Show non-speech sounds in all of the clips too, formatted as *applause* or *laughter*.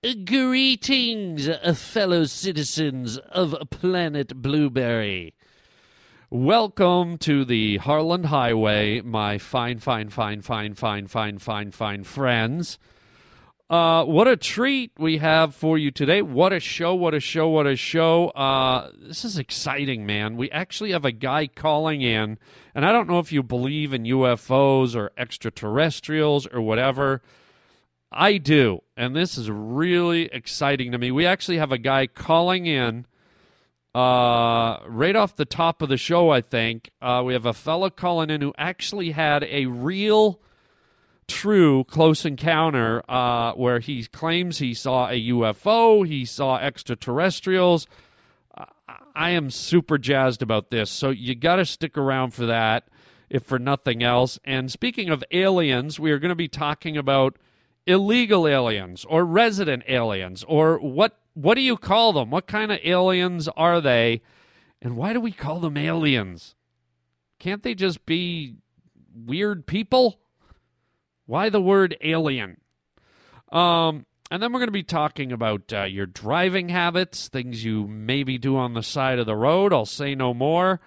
Greetings, fellow citizens of planet Blueberry. Welcome to the Harland Highway, my fine, fine, fine, fine, fine, fine, fine, fine friends. Uh, what a treat we have for you today. What a show, what a show, what a show. Uh, this is exciting, man. We actually have a guy calling in, and I don't know if you believe in UFOs or extraterrestrials or whatever. I do, and this is really exciting to me. We actually have a guy calling in uh, right off the top of the show, I think. Uh, we have a fellow calling in who actually had a real, true close encounter uh, where he claims he saw a UFO, he saw extraterrestrials. I am super jazzed about this, so you got to stick around for that, if for nothing else. And speaking of aliens, we are going to be talking about illegal aliens or resident aliens or what what do you call them? What kind of aliens are they? And why do we call them aliens? Can't they just be weird people? Why the word alien? Um, and then we're going to be talking about uh, your driving habits, things you maybe do on the side of the road. I'll say no more.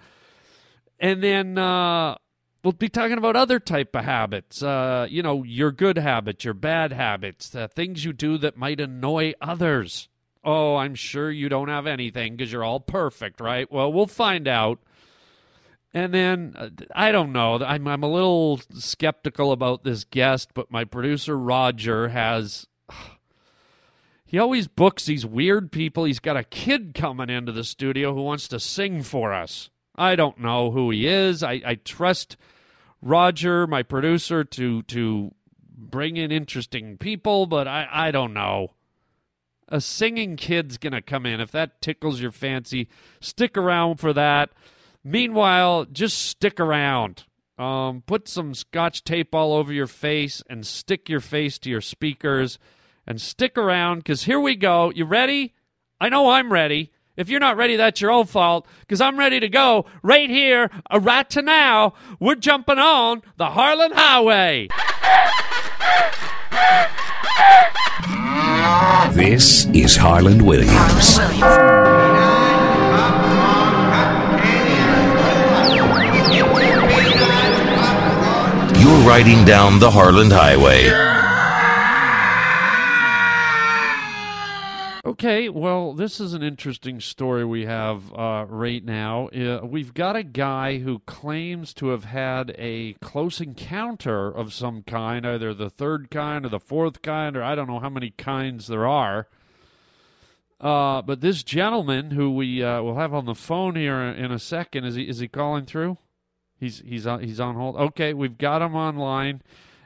And then uh, we'll be talking about other type of habits uh, you know your good habits your bad habits the things you do that might annoy others. Oh i'm sure you don't have anything because you're all perfect right? Well we'll find out. And then uh, i don't know. I'm, I'm a little skeptical about this guest but my producer roger has *sighs* he always books these weird people. He's got a kid coming into the studio who wants to sing for us I don't know who he is. I, I trust Roger, my producer, to to bring in interesting people, but I, I don't know. A singing kid's gonna come in. If that tickles your fancy, stick around for that. Meanwhile, just stick around. Um, put some scotch tape all over your face and stick your face to your speakers and stick around because here we go. You ready? I know I'm ready. If you're not ready, that's your own fault because I'm ready to go right here, right to now. We're jumping on the Harland Highway. This is Harland Williams. You're riding down the Harland Highway. Okay, well, this is an interesting story we have uh, right now. Uh, we've got a guy who claims to have had a close encounter of some kind, either the third kind or the fourth kind, or I don't know how many kinds there are. Uh, but this gentleman, who we uh, will have on the phone here in a second, is he is he calling through? He's he's on he's on hold. Okay, we've got him online,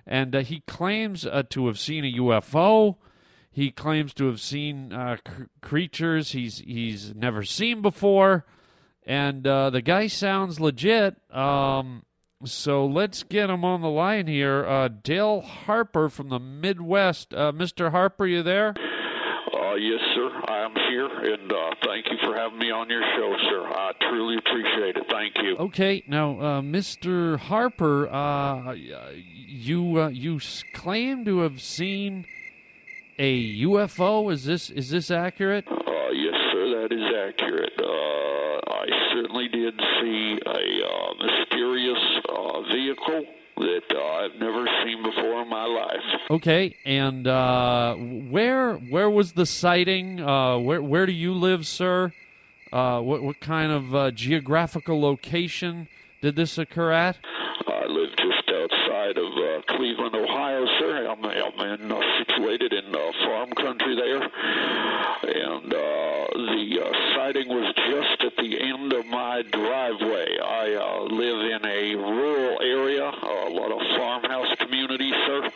and uh, he claims uh, to have seen a UFO. He claims to have seen uh, cr- creatures he's he's never seen before, and uh, the guy sounds legit. Um, so let's get him on the line here. Uh, Dale Harper from the Midwest. Uh, Mr. Harper, you there? Uh, yes, sir. I am here, and uh, thank you for having me on your show, sir. I truly appreciate it. Thank you. Okay, now, uh, Mr. Harper, uh, you uh, you claim to have seen a UFO? Is this is this accurate? Uh, yes, sir, that is accurate. Uh, I certainly did see a uh, mysterious uh, vehicle that uh, I've never seen before in my life. Okay, and uh, where where was the sighting? where where do you live, sir? what what kind of geographical location did this occur at? I live just outside of Cleveland, Ohio, sir. I'm, I'm in, uh, situated in uh, farm country there, and uh, the uh, sighting was just at the end of my driveway. I uh, live in a rural area, a lot of farmhouse communities, sir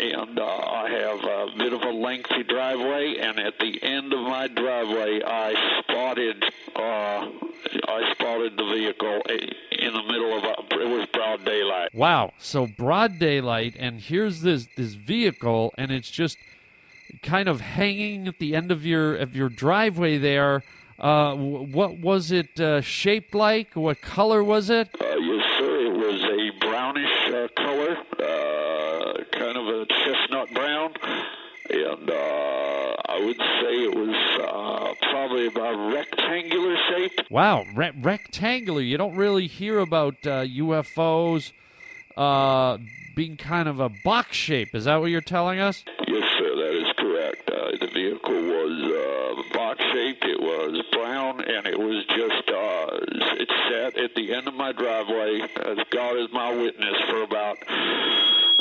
and uh, I have a bit of a lengthy driveway. And at the end of my driveway, I spotted uh, I spotted the vehicle in the middle of a, it was broad daylight. Wow! So broad daylight, and here's this this vehicle, and it's just kind of hanging at the end of your of your driveway there. Uh, what was it uh, shaped like? What color was it? Uh, yes, and uh, I would say it was uh, probably about a rectangular shape. Wow, re- rectangular. You don't really hear about uh, UFOs uh, being kind of a box shape. Is that what you're telling us? Yes, sir, that is correct. Uh, the vehicle was uh, box shaped, it was brown, and it was just, uh, it sat at the end of my driveway, as God is my witness, for about.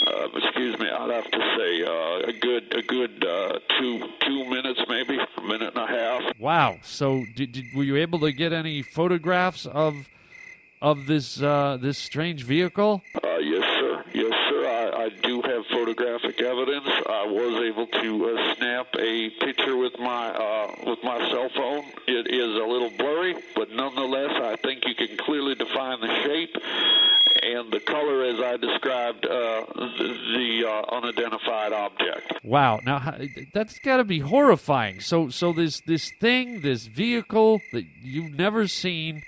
Uh, excuse me, I'd have to say uh, a good, a good uh, two, two minutes, maybe a minute and a half. Wow. So, did, did were you able to get any photographs of of this uh, this strange vehicle? Able to uh, snap a picture with my uh, with my cell phone. It is a little blurry, but nonetheless, I think you can clearly define the shape and the color as I described uh, the, the uh, unidentified object. Wow. Now that's got to be horrifying. So so this this thing, this vehicle that you've never seen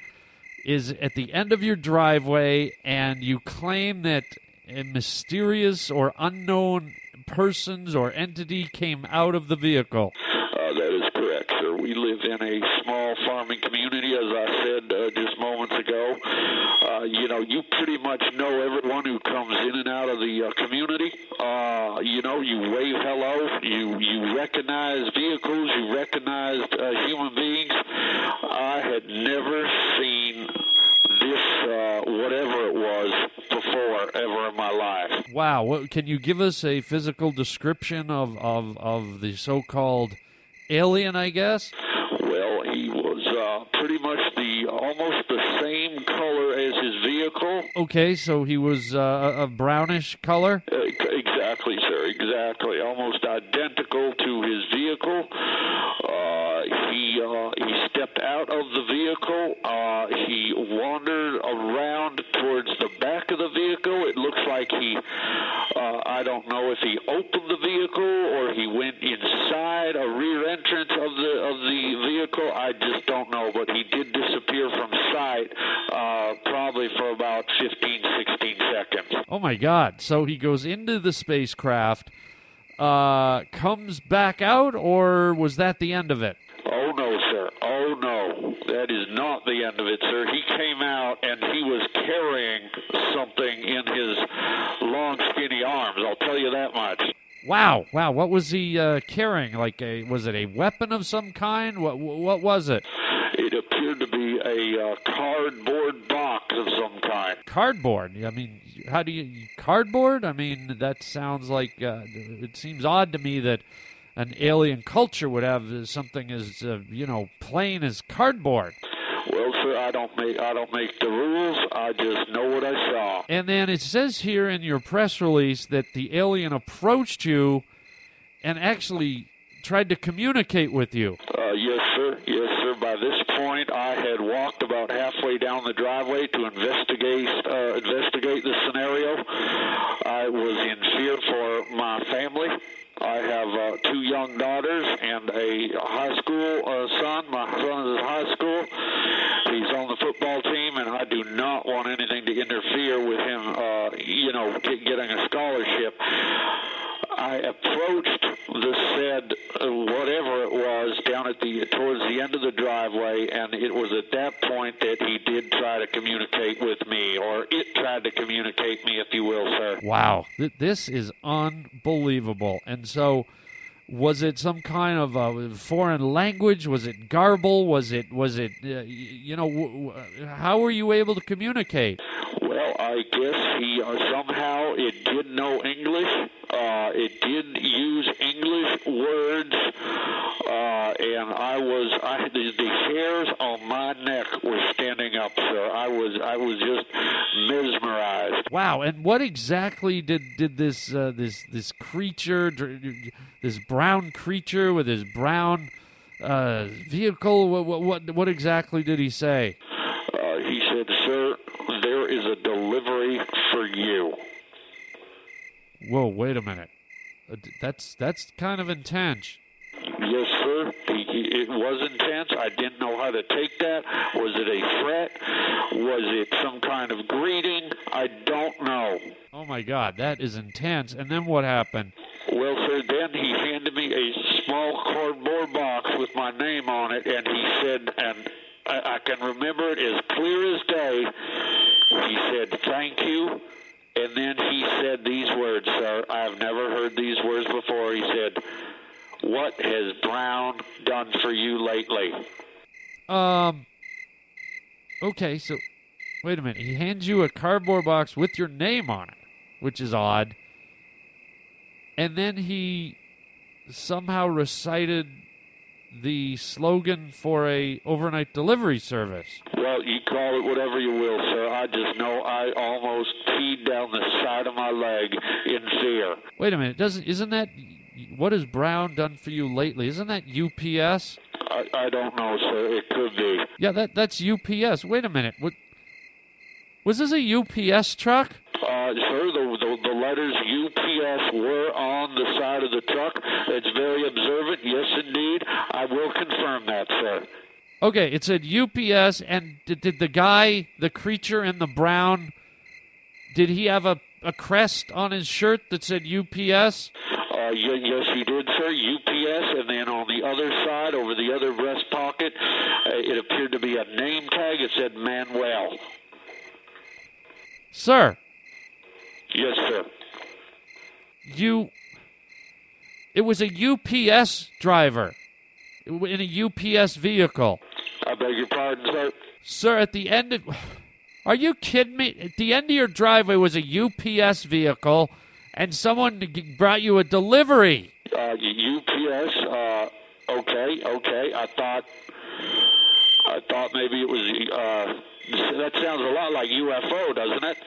is at the end of your driveway and you claim that a mysterious or unknown persons or entity came out of the vehicle. Uh, that is correct, sir. We live in a small farming community, as I said uh, just moments ago. Uh, you know, you pretty much know everyone who comes in and out of the uh, community. Uh, you know, you wave hello, you you recognize vehicles, you recognize uh, human beings. I had never seen this, whatever it was, before ever in my life. Wow. What, can you give us a physical description of, of, of the so called alien, I guess? Well, he was uh, pretty much the almost the same color as his vehicle. Okay, so he was uh, a brownish color. Uh, exactly, sir. Exactly. Almost identical to his vehicle. Uh, he uh, he stepped out of the vehicle. Uh, he wandered around I don't know if he opened the vehicle or he went inside a rear entrance of the of the vehicle. I just don't know, but he did disappear from sight, uh, probably for about 15, 16 seconds. Oh my God! So he goes into the spacecraft, uh, comes back out, or was that the end of it? Oh no, sir. Oh no. That is not the end of it, sir. He came out and he was carrying something in his long, skinny arms. I'll tell you that much. Wow! Wow! What was he uh, carrying? Like a was it a weapon of some kind? What what was it? It appeared to be a uh, cardboard box of some kind. Cardboard. I mean, how do you cardboard? I mean, that sounds like uh, it seems odd to me that an alien culture would have something as uh, you know plain as cardboard. Well, sir, I don't make I don't make the rules. I just know what I saw. And then it says here in your press release that the alien approached you and actually tried to communicate with you. Uh, yes, sir. Yes, sir. By this point, I had walked want anything to interfere with him. Uh, you know, get, getting a scholarship. I approached the said uh, whatever it was down at the towards the end of the driveway, and it was at that point that he did try to communicate with me, or it tried to communicate me, if you will, sir. Wow, this is unbelievable. And so, was it some kind of uh, foreign language? Was it garble? Was it was it uh, you know w- w- how were you able to communicate? Well, I guess he uh, somehow it did know English. Uh, it did use English words, uh, and I was I the, the hairs on my neck were standing up, sir. I was I was just mesmerized. Wow, and what exactly did did this uh, this this creature, this brown creature with his brown uh, vehicle? What, what what what exactly did he say? whoa, wait a minute. Uh, that's that's kind of intense. Yes, sir. It was intense. I didn't know how to take that. Was it a threat? Was it some kind of greeting? I don't know. Oh my God, that is intense. And then what happened? Well, sir, then he handed me a small cardboard box with my name on it, and he said, and I, can remember it as clear as day. He said, "Thank you and then he said these words, sir. I've never heard these words before. He said, What has Brown done for you lately? Um. Okay, so wait a minute. He hands you a cardboard box with your name on it, which is odd. And then he somehow recited the slogan for a overnight delivery service. Well, you call it whatever you will, sir. I just know I almost peed down the side of my leg in fear. Wait a minute. Doesn't isn't that what has Brown done for you lately? Isn't that UPS? I, I don't know, sir. It could be. Yeah, that that's UPS. Wait a minute. What was this a UPS truck? Uh, sir, the letters UPS were on the side of the truck. It's very observant. Yes, indeed. I will confirm that, sir. Okay, it said UPS, and did, did the guy, the creature in the brown, did he have a, a crest on his shirt that said UPS? Uh, yes, he did, sir. UPS, and then on the other side, over the other breast pocket, uh, it appeared to be a name tag. It said Manuel. Sir, Yes, sir. you. It was a UPS driver in a UPS vehicle. I beg your pardon, sir. Sir, at the end of. Are you kidding me? At the end of your driveway was a UPS vehicle, and someone brought you a delivery. Uh, UPS. Uh, okay, okay. I thought, I thought maybe it was. Uh, that sounds a lot like UFO, doesn't it?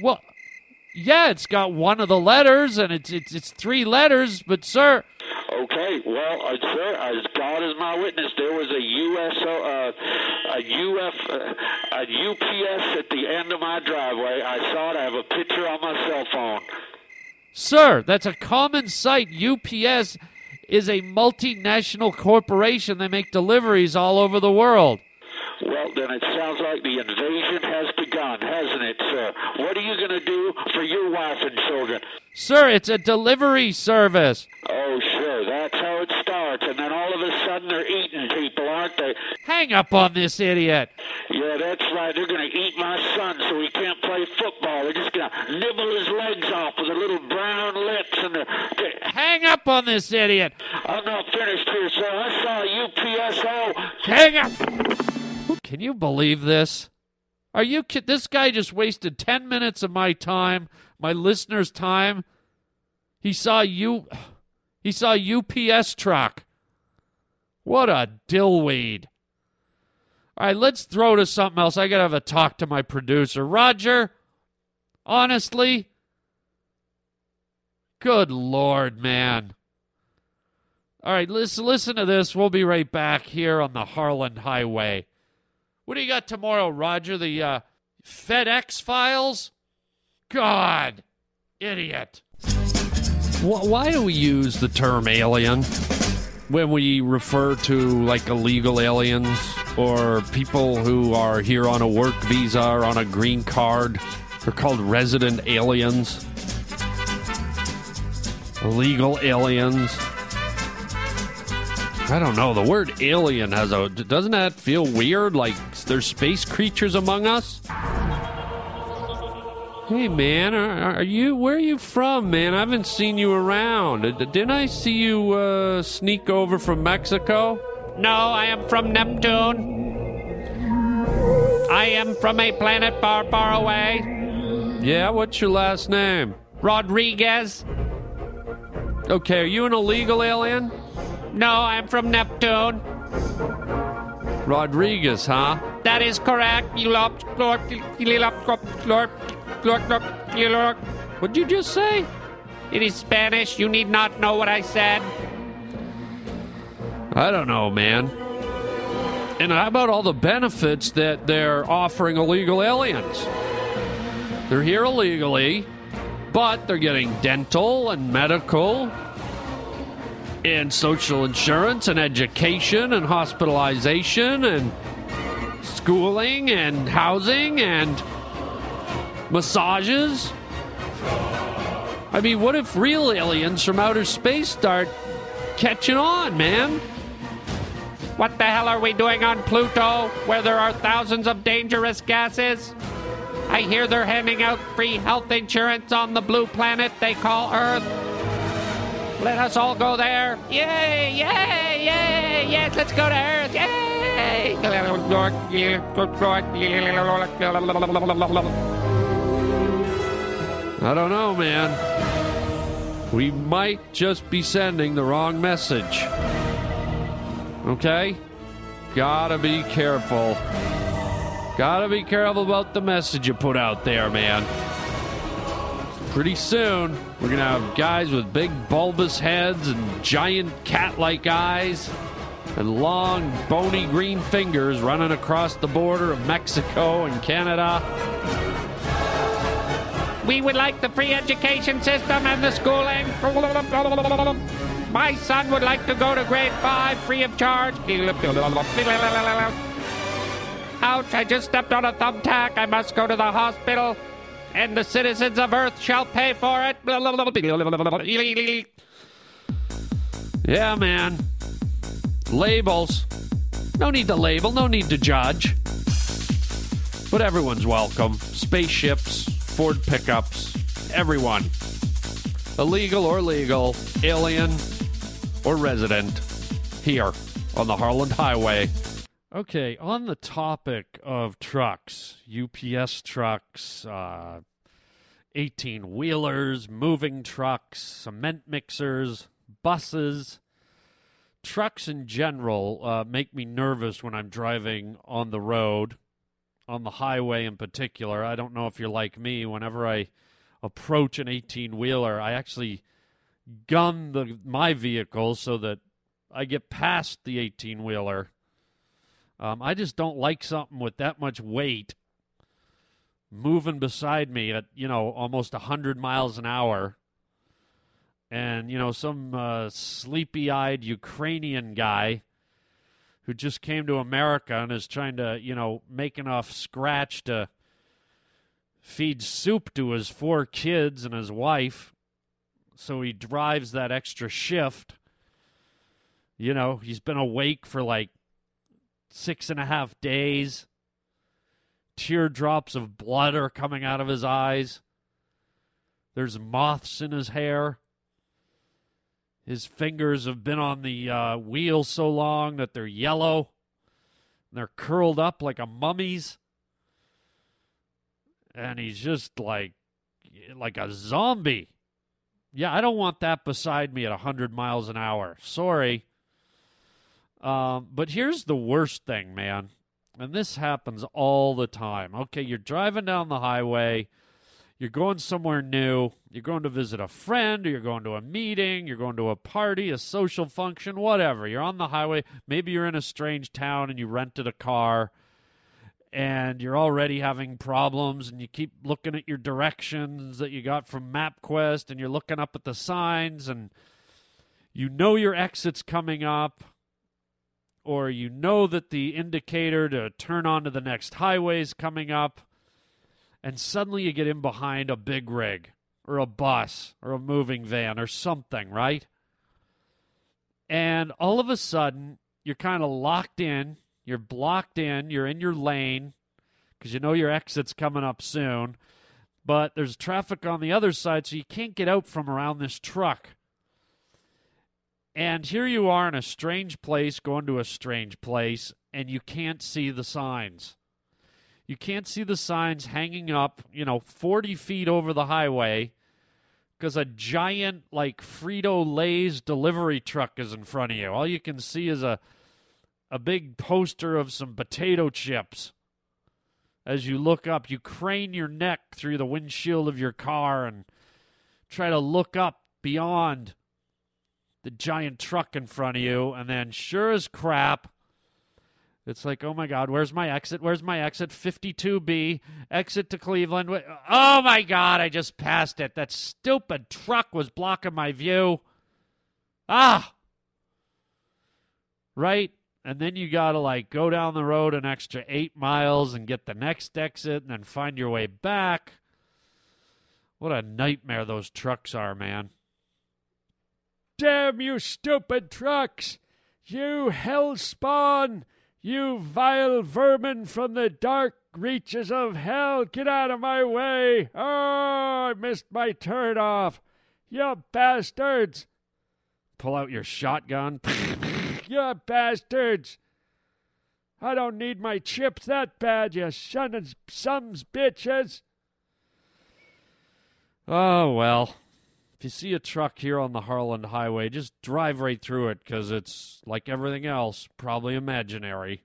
Well, yeah, it's got one of the letters, and it's it's it's three letters. But sir, Okay, well, uh, sir, as God is my witness, there was a USO, uh, a UF, uh, a UPS at the end of my driveway. I saw it. I have a picture on my cell phone. sir, that's a common sight. UPS is a multinational corporation. They make deliveries all over the world. Well, then it sounds like the invasion has begun, hasn't it, sir? What are you going to do for your wife and children? Sir, it's a delivery service. Oh, sure, that's how it starts, and then all of a sudden they're eating people, aren't they? Hang up on this idiot. Yeah, that's right. They're going to eat my son so he can't play football. They're just going to nibble his legs off with their little brown lips and the. Hang up on this idiot. I'm not finished here, sir. I saw a UPSO. Hang up. Can you believe this? Are you kid? This guy just wasted 10 minutes of my time, my listeners' time. He saw you. He saw UPS truck. What a dillweed. All right, let's throw to something else. I got to have a talk to my producer. Roger, honestly, good Lord, man. All right, listen, listen to this. We'll be right back here on the Harland Highway. What do you got tomorrow, Roger? The uh, FedEx files? God, idiot. Why do we use the term alien when we refer to like illegal aliens or people who are here on a work visa or on a green card? They're called resident aliens. Illegal aliens. I don't know. The word alien has a. Doesn't that feel weird? Like there's space creatures among us? Hey man, are, are you where are you from, man? I haven't seen you around. Didn't I see you uh, sneak over from Mexico? No, I am from Neptune. I am from a planet far, far away. Yeah, what's your last name? Rodriguez. Okay, are you an illegal alien? No, I'm from Neptune. Rodriguez, huh? That is correct. What'd you just say? It is Spanish. You need not know what I said. I don't know, man. And how about all the benefits that they're offering illegal aliens? They're here illegally, but they're getting dental and medical and social insurance and education and hospitalization and schooling and housing and massages. I mean, what if real aliens from outer space start catching on, man? What the hell are we doing on Pluto, where there are thousands of dangerous gases? I hear they're handing out free health insurance on the blue planet they call Earth. Let us all go there. Yay, yay, yay, yes, let's go to Earth. Yay! I don't know, man. We might just be sending the wrong message. Okay? Gotta be careful. Gotta be careful about the message you put out there, man. Pretty soon, we're gonna have guys with big bulbous heads and giant cat like eyes and long, bony green fingers running across the border of Mexico and Canada. We would like the free education system and the schooling. My son would like to go to grade five free of charge. Ouch, I just stepped on a thumbtack. I must go to the hospital. And the citizens of Earth shall pay for it. Yeah, man. Labels. No need to label, no need to judge. But everyone's welcome. Spaceships, Ford pickups, everyone. Illegal or legal, alien or resident, here on the Harland Highway. Okay, on the topic of trucks, UPS trucks, uh, 18 wheelers, moving trucks, cement mixers, buses, trucks in general uh, make me nervous when I'm driving on the road on the highway in particular. I don't know if you're like me. Whenever I approach an 18 wheeler, I actually gun the my vehicle so that I get past the 18 wheeler. Um, I just don't like something with that much weight moving beside me at you know almost 100 miles an hour and you know some uh, sleepy-eyed ukrainian guy who just came to America and is trying to, you know, make enough scratch to feed soup to his four kids and his wife. So he drives that extra shift. You know, he's been awake for like six and a half days. Teardrops of blood are coming out of his eyes. There's moths in his hair. His fingers have been on the uh, wheel so long that they're yellow. And They're curled up like a mummy's. And he's just like like a zombie. Yeah, I don't want that beside me at 100 miles an hour. Sorry. Um, but here's the worst thing, man. And this happens all the time. Okay, you're driving down the highway you're going somewhere new, you're going to visit a friend, or you're going to a meeting, you're going to a party, a social function, whatever. You're on the highway. Maybe you're in a strange town and you rented a car and you're already having problems and you keep looking at your directions that you got from MapQuest and you're looking up at the signs and you know your exit's coming up or you know that the indicator to turn onto the next highway is coming up and suddenly you get in behind a big rig or a bus or a moving van or something, right? And all of a sudden, you're kind of locked in, you're blocked in, you're in your lane because you know your exit's coming up soon, but there's traffic on the other side, so you can't get out from around this truck. And here you are in a strange place, going to a strange place, and you can't see the signs. You can't see the signs hanging up, you know, 40 feet over the highway because a giant, like, Frito Lay's delivery truck is in front of you. All you can see is a, a big poster of some potato chips. As you look up, you crane your neck through the windshield of your car and try to look up beyond the giant truck in front of you. And then, sure as crap, it's like, oh my God, where's my exit? Where's my exit? 52B, exit to Cleveland. Oh my God, I just passed it. That stupid truck was blocking my view. Ah! Right? And then you got to like go down the road an extra eight miles and get the next exit and then find your way back. What a nightmare those trucks are, man. Damn you, stupid trucks! You hell spawn! You vile vermin from the dark reaches of hell! Get out of my way! Oh, I missed my turn off! You bastards! Pull out your shotgun. *laughs* you bastards! I don't need my chips that bad, you son of some's bitches! Oh, well. If you see a truck here on the Harland Highway, just drive right through it because it's, like everything else, probably imaginary.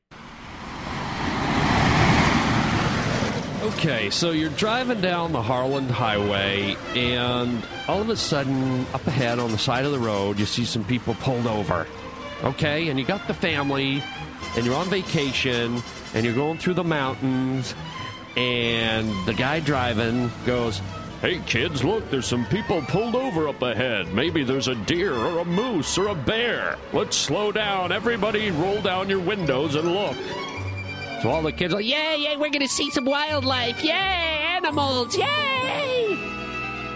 Okay, so you're driving down the Harland Highway, and all of a sudden, up ahead on the side of the road, you see some people pulled over. Okay, and you got the family, and you're on vacation, and you're going through the mountains, and the guy driving goes, Hey kids, look, there's some people pulled over up ahead. Maybe there's a deer or a moose or a bear. Let's slow down. Everybody roll down your windows and look. So all the kids are like, Yeah, yeah, we're gonna see some wildlife. Yay, animals, yay!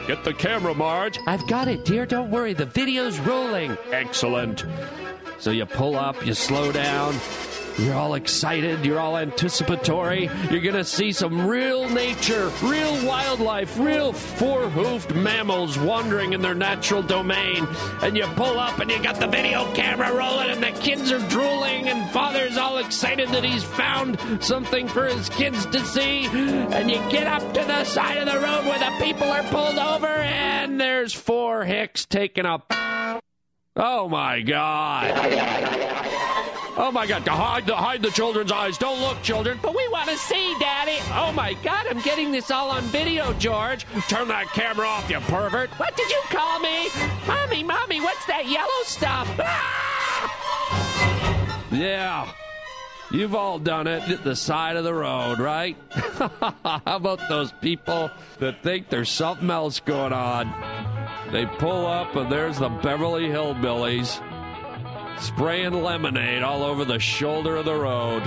Get the camera, Marge. I've got it, dear. Don't worry. The video's rolling. Excellent. So you pull up, you slow down. You're all excited, you're all anticipatory. You're gonna see some real nature, real wildlife, real four hoofed mammals wandering in their natural domain. And you pull up and you got the video camera rolling, and the kids are drooling, and father's all excited that he's found something for his kids to see. And you get up to the side of the road where the people are pulled over, and there's four hicks taking a. Oh my god. Oh my God! Hide the hide the children's eyes. Don't look, children. But we want to see, Daddy. Oh my God! I'm getting this all on video, George. Turn that camera off, you pervert. What did you call me? Mommy, mommy, what's that yellow stuff? Ah! Yeah. You've all done it at the side of the road, right? *laughs* How about those people that think there's something else going on? They pull up and there's the Beverly Hillbillies spraying lemonade all over the shoulder of the road.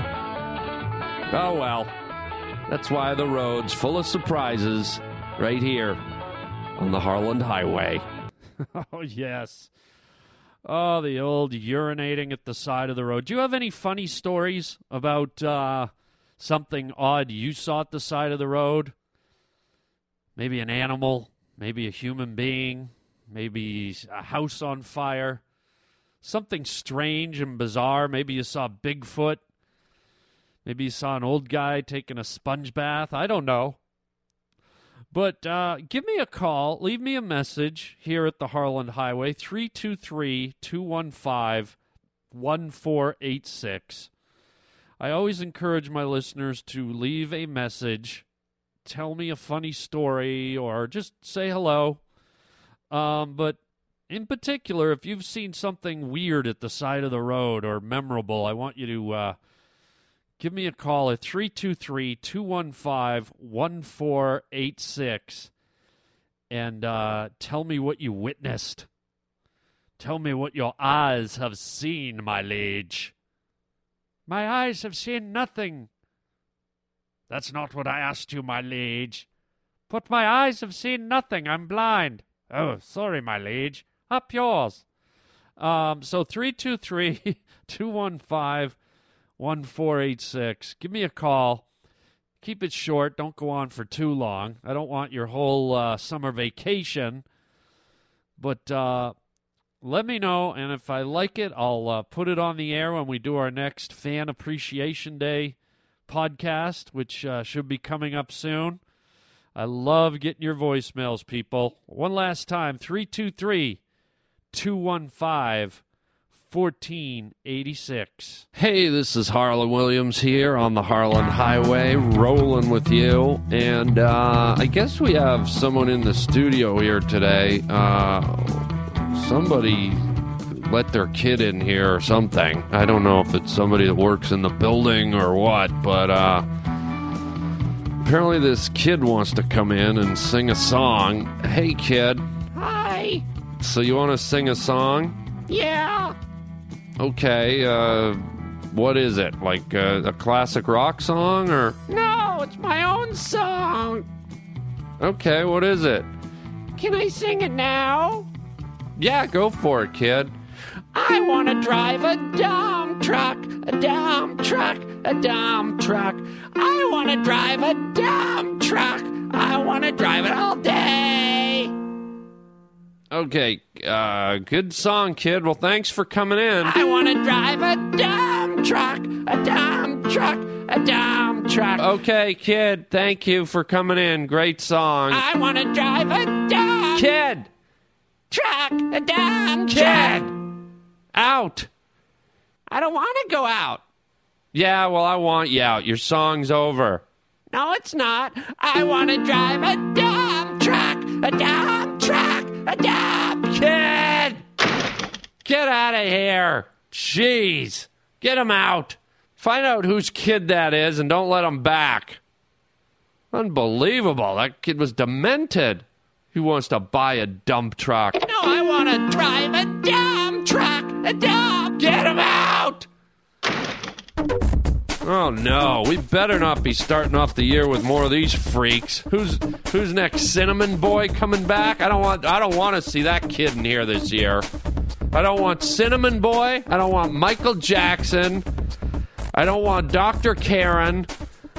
Oh well, that's why the road's full of surprises right here on the Harland Highway. *laughs* oh, yes. Oh, the old urinating at the side of the road. Do you have any funny stories about uh, something odd you saw at the side of the road? Maybe an animal, maybe a human being, maybe a house on fire something strange and bizarre. Maybe you saw Bigfoot. Maybe you saw an old guy taking a sponge bath. I don't know. But uh, give me a call. Leave me a message here at the Harland Highway, 323 215 1486. I always encourage my listeners to leave a message, tell me a funny story, or just say hello. Um, but in particular, if you've seen something weird at the side of the road or memorable, I want you to uh, give me a call at 323 215 1486 and uh, tell me what you witnessed. Tell me what your eyes have seen, my liege. My eyes have seen nothing. That's not what I asked you, my liege. But my eyes have seen nothing. I'm blind. Oh, sorry, my liege up yours. Um, so 323 215 *laughs* 1486. Give me a call. Keep it short. Don't go on for too long. I don't want your whole uh, summer vacation. But uh, let me know, and if I like it, I'll uh, put it on the air when we do our next Fan Appreciation Day podcast, which uh, should be coming up soon. I love getting your voicemails, people. One last time 323 215 1486. Hey, this is Harland Williams here on the Harland Highway, rolling with you. And uh, I guess we have someone in the studio here today. Uh, somebody let their kid in here or something. I don't know if it's somebody that works in the building or what, but uh, apparently this kid wants to come in and sing a song. Hey, kid. Hi. So you want to sing a song? Yeah. Okay, uh, what is it? Like uh, a classic rock song or? No, it's my own song. Okay, what is it? Can I sing it now? Yeah, go for it, kid. I want to drive a dump truck, a dump truck, a dump truck. I want to drive a dump truck. I want to drive it all day. Okay, uh, good song, kid. Well, thanks for coming in. I want to drive a dump truck, a dump truck, a dump truck. Okay, kid. Thank you for coming in. Great song. I want to drive a dump Kid! truck, a dump Kid! truck. Out! I don't want to go out. Yeah, well, I want you out. Your song's over. No, it's not. I want to drive a dump truck, a dump truck, a dump. Kid! Get out of here! Jeez! Get him out! Find out whose kid that is and don't let him back. Unbelievable. That kid was demented. He wants to buy a dump truck. No, I want to drive a dump truck, a dump. Get him out! Oh no, we better not be starting off the year with more of these freaks. Who's who's next? Cinnamon Boy coming back? I don't want I don't want to see that kid in here this year. I don't want Cinnamon Boy. I don't want Michael Jackson. I don't want Dr. Karen.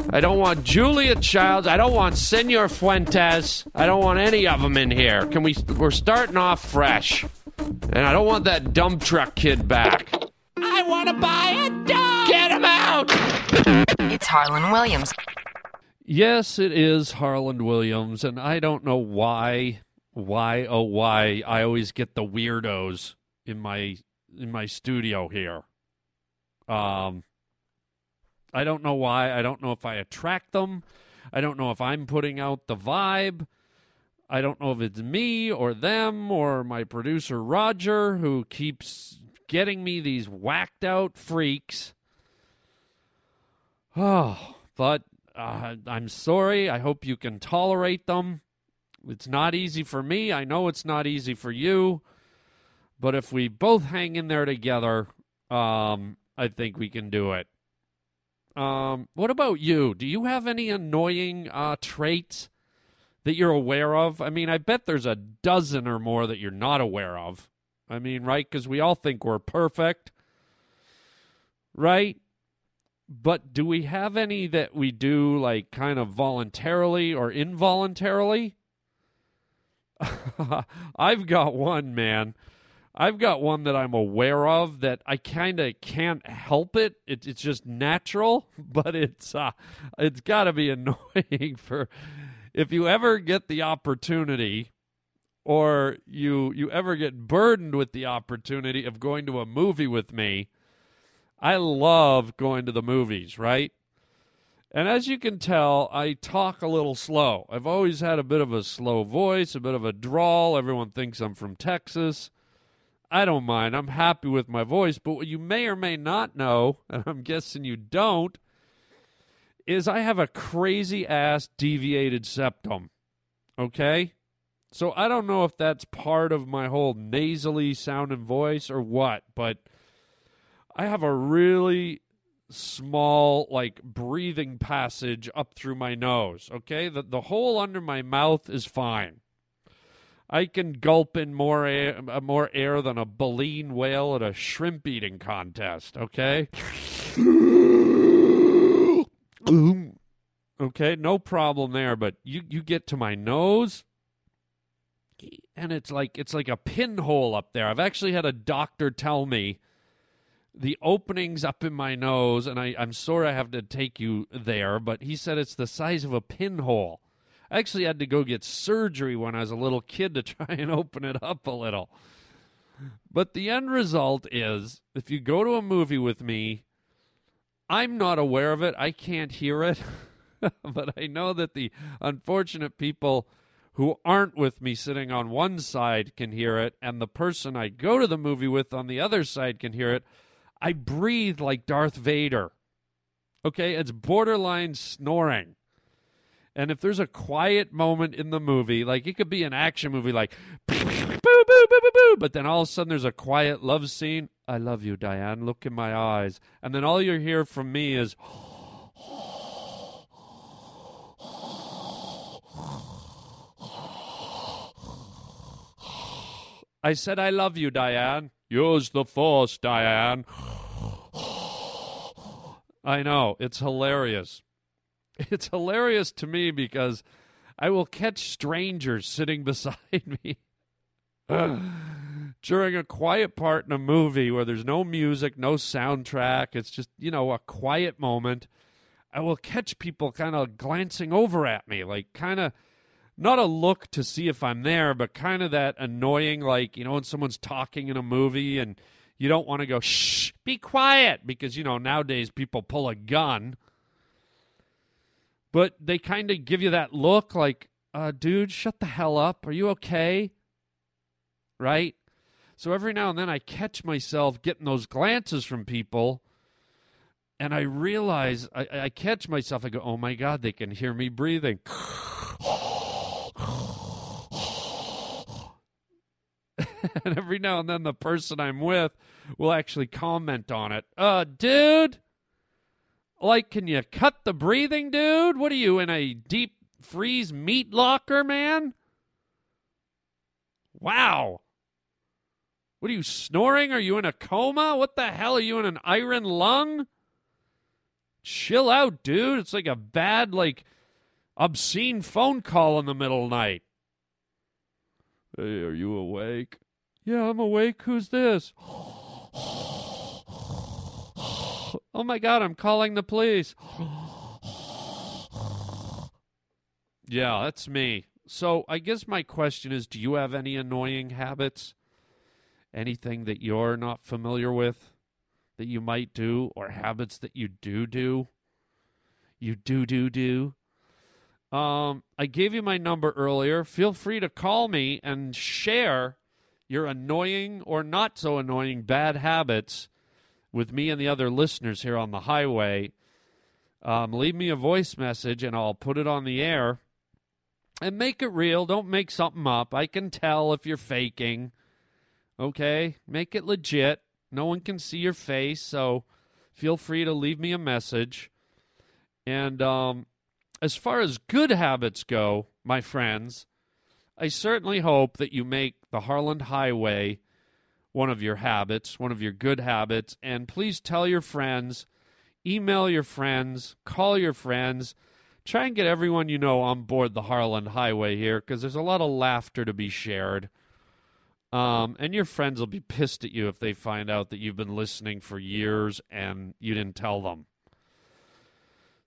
I don't want Julia Childs. I don't want Senor Fuentes. I don't want any of them in here. Can we? We're starting off fresh, and I don't want that dump truck kid back. I want to buy a dog. Get him out! It's Harland Williams. Yes, it is Harland Williams, and I don't know why, why, oh why I always get the weirdos in my in my studio here. Um, I don't know why. I don't know if I attract them. I don't know if I'm putting out the vibe. I don't know if it's me or them or my producer Roger who keeps getting me these whacked out freaks. Oh, but uh, I'm sorry. I hope you can tolerate them. It's not easy for me. I know it's not easy for you. But if we both hang in there together, um, I think we can do it. Um, what about you? Do you have any annoying uh, traits that you're aware of? I mean, I bet there's a dozen or more that you're not aware of. I mean, right? Because we all think we're perfect, right? But do we have any that we do like kind of voluntarily or involuntarily? *laughs* I've got one, man. I've got one that I'm aware of that I kind of can't help it. it. It's just natural, *laughs* but it's uh, it's got to be *laughs* annoying for if you ever get the opportunity or you you ever get burdened with the opportunity of going to a movie with me. I love going to the movies, right? And as you can tell, I talk a little slow. I've always had a bit of a slow voice, a bit of a drawl. Everyone thinks I'm from Texas. I don't mind. I'm happy with my voice. But what you may or may not know, *laughs* and I'm guessing you don't, is I have a crazy ass deviated septum. Okay? So I don't know if that's part of my whole nasally sounding voice or what, but I have a really small like breathing passage up through my nose, okay? The the hole under my mouth is fine. I can gulp in more air, uh, more air than a baleen whale at a shrimp eating contest, okay? okay, no problem there, but you you get to my nose and it's like it's like a pinhole up there. I've actually had a doctor tell me the openings up in my nose, and I, I'm sorry I have to take you there, but he said it's the size of a pinhole. I actually had to go get surgery when I was a little kid to *laughs* try and open it up a little. But the end result is if you go to a movie with me, I'm not aware of it. I can't hear it. *laughs* but I know that the unfortunate people who aren't with me sitting on one side can hear it, and the person I go to the movie with on the other side can hear it. I breathe like Darth Vader. Okay, it's borderline snoring. And if there's a quiet moment in the movie, like it could be an action movie, like boo, boo, boo, boo, boo, but then all of a sudden there's a quiet love scene. I love you, Diane. Look in my eyes. And then all you hear from me is, I said, I love you, Diane. Use the force, Diane. I know. It's hilarious. *laughs* It's hilarious to me because I will catch strangers sitting *laughs* beside me *laughs* during a quiet part in a movie where there's no music, no soundtrack. It's just, you know, a quiet moment. I will catch people kind of glancing over at me, like kind of not a look to see if I'm there, but kind of that annoying, like, you know, when someone's talking in a movie and you don't want to go, shh, be quiet, because, you know, nowadays people pull a gun. But they kind of give you that look like, uh, dude, shut the hell up. Are you okay? Right? So every now and then I catch myself getting those glances from people and I realize I, I catch myself. I go, "Oh my god, they can hear me breathing." *laughs* and every now and then, the person I'm with will actually comment on it. Uh, dude, like, can you cut the breathing, dude? What are you in a deep freeze meat locker, man? Wow. What are you snoring? Are you in a coma? What the hell are you in an iron lung? Chill out, dude. It's like a bad, like, obscene phone call in the middle of the night. Hey, are you awake? Yeah, I'm awake. Who's this? oh my god, I'm calling the police. yeah, that's me. So I guess my question is do you have any annoying habits? Anything that you're not familiar with? that you might do or habits that you do do. You do do do. Um, I gave you my number earlier. Feel free to call me and share your annoying or not so annoying bad habits with me and the other listeners here on the highway. Um, leave me a voice message and I'll put it on the air and make it real. Don't make something up. I can tell if you're faking. Okay? Make it legit. No one can see your face, so feel free to leave me a message. And um, as far as good habits go, my friends, I certainly hope that you make the Harland Highway one of your habits, one of your good habits. And please tell your friends, email your friends, call your friends. Try and get everyone you know on board the Harland Highway here because there's a lot of laughter to be shared. Um, and your friends will be pissed at you if they find out that you've been listening for years and you didn't tell them.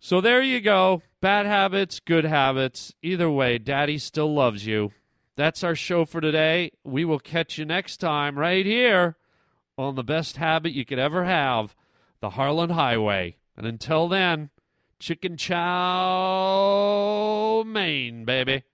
So there you go. Bad habits, good habits. Either way, Daddy still loves you. That's our show for today. We will catch you next time right here on the best habit you could ever have the Harland Highway. And until then, chicken chow mein, baby.